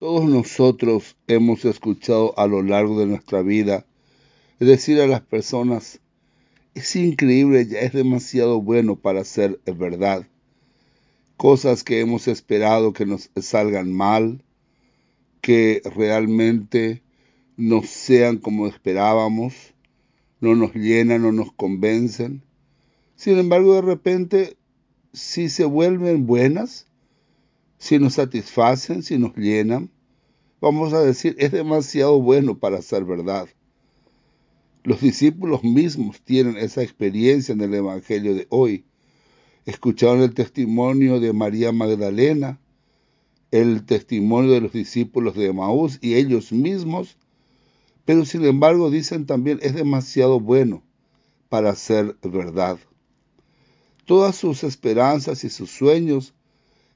Todos nosotros hemos escuchado a lo largo de nuestra vida decir a las personas, es increíble, ya es demasiado bueno para ser verdad. Cosas que hemos esperado que nos salgan mal, que realmente no sean como esperábamos, no nos llenan, no nos convencen. Sin embargo, de repente, si se vuelven buenas, si nos satisfacen, si nos llenan, vamos a decir, es demasiado bueno para ser verdad. Los discípulos mismos tienen esa experiencia en el Evangelio de hoy. Escucharon el testimonio de María Magdalena, el testimonio de los discípulos de Maús y ellos mismos, pero sin embargo dicen también es demasiado bueno para ser verdad. Todas sus esperanzas y sus sueños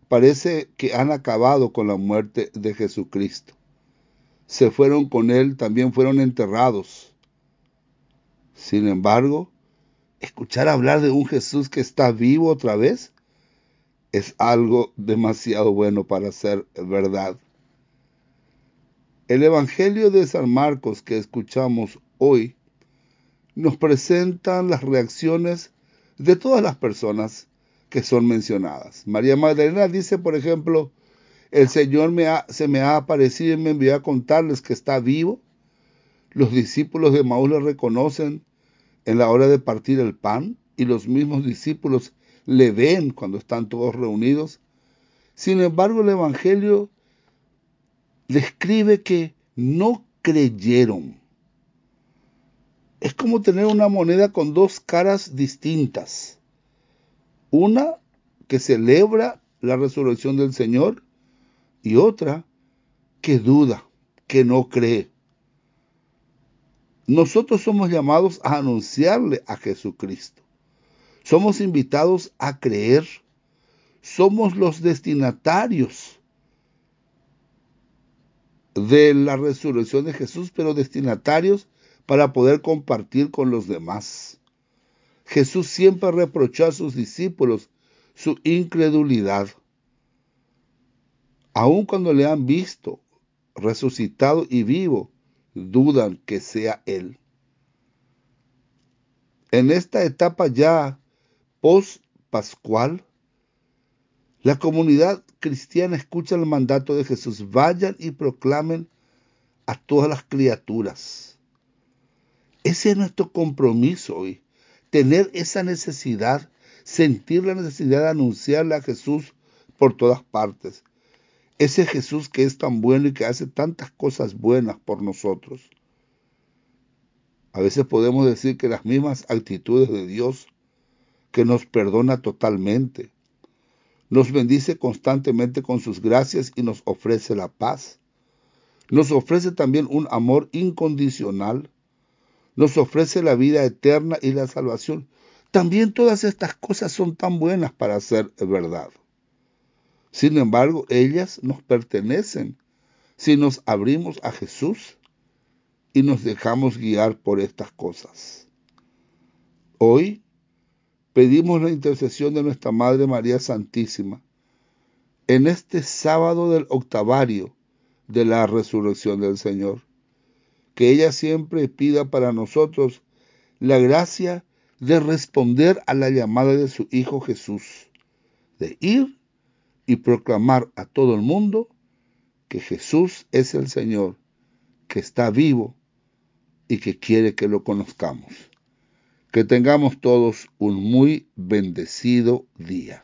parece que han acabado con la muerte de Jesucristo. Se fueron con él, también fueron enterrados. Sin embargo, escuchar hablar de un Jesús que está vivo otra vez es algo demasiado bueno para ser verdad. El Evangelio de San Marcos que escuchamos hoy nos presenta las reacciones de todas las personas que son mencionadas. María Magdalena dice, por ejemplo, el Señor se me ha aparecido y me envió a contarles que está vivo. Los discípulos de Maús le reconocen en la hora de partir el pan y los mismos discípulos le ven cuando están todos reunidos. Sin embargo, el Evangelio describe que no creyeron. Es como tener una moneda con dos caras distintas. Una que celebra la resurrección del Señor y otra que duda, que no cree. Nosotros somos llamados a anunciarle a Jesucristo. Somos invitados a creer. Somos los destinatarios de la resurrección de Jesús, pero destinatarios para poder compartir con los demás. Jesús siempre reprochó a sus discípulos su incredulidad. Aun cuando le han visto resucitado y vivo, dudan que sea Él. En esta etapa ya post-pascual, la comunidad cristiana escucha el mandato de Jesús. Vayan y proclamen a todas las criaturas. Ese es nuestro compromiso hoy tener esa necesidad, sentir la necesidad de anunciarle a Jesús por todas partes. Ese Jesús que es tan bueno y que hace tantas cosas buenas por nosotros. A veces podemos decir que las mismas actitudes de Dios, que nos perdona totalmente, nos bendice constantemente con sus gracias y nos ofrece la paz. Nos ofrece también un amor incondicional nos ofrece la vida eterna y la salvación. También todas estas cosas son tan buenas para ser verdad. Sin embargo, ellas nos pertenecen si nos abrimos a Jesús y nos dejamos guiar por estas cosas. Hoy pedimos la intercesión de nuestra Madre María Santísima en este sábado del octavario de la resurrección del Señor que ella siempre pida para nosotros la gracia de responder a la llamada de su Hijo Jesús, de ir y proclamar a todo el mundo que Jesús es el Señor, que está vivo y que quiere que lo conozcamos. Que tengamos todos un muy bendecido día.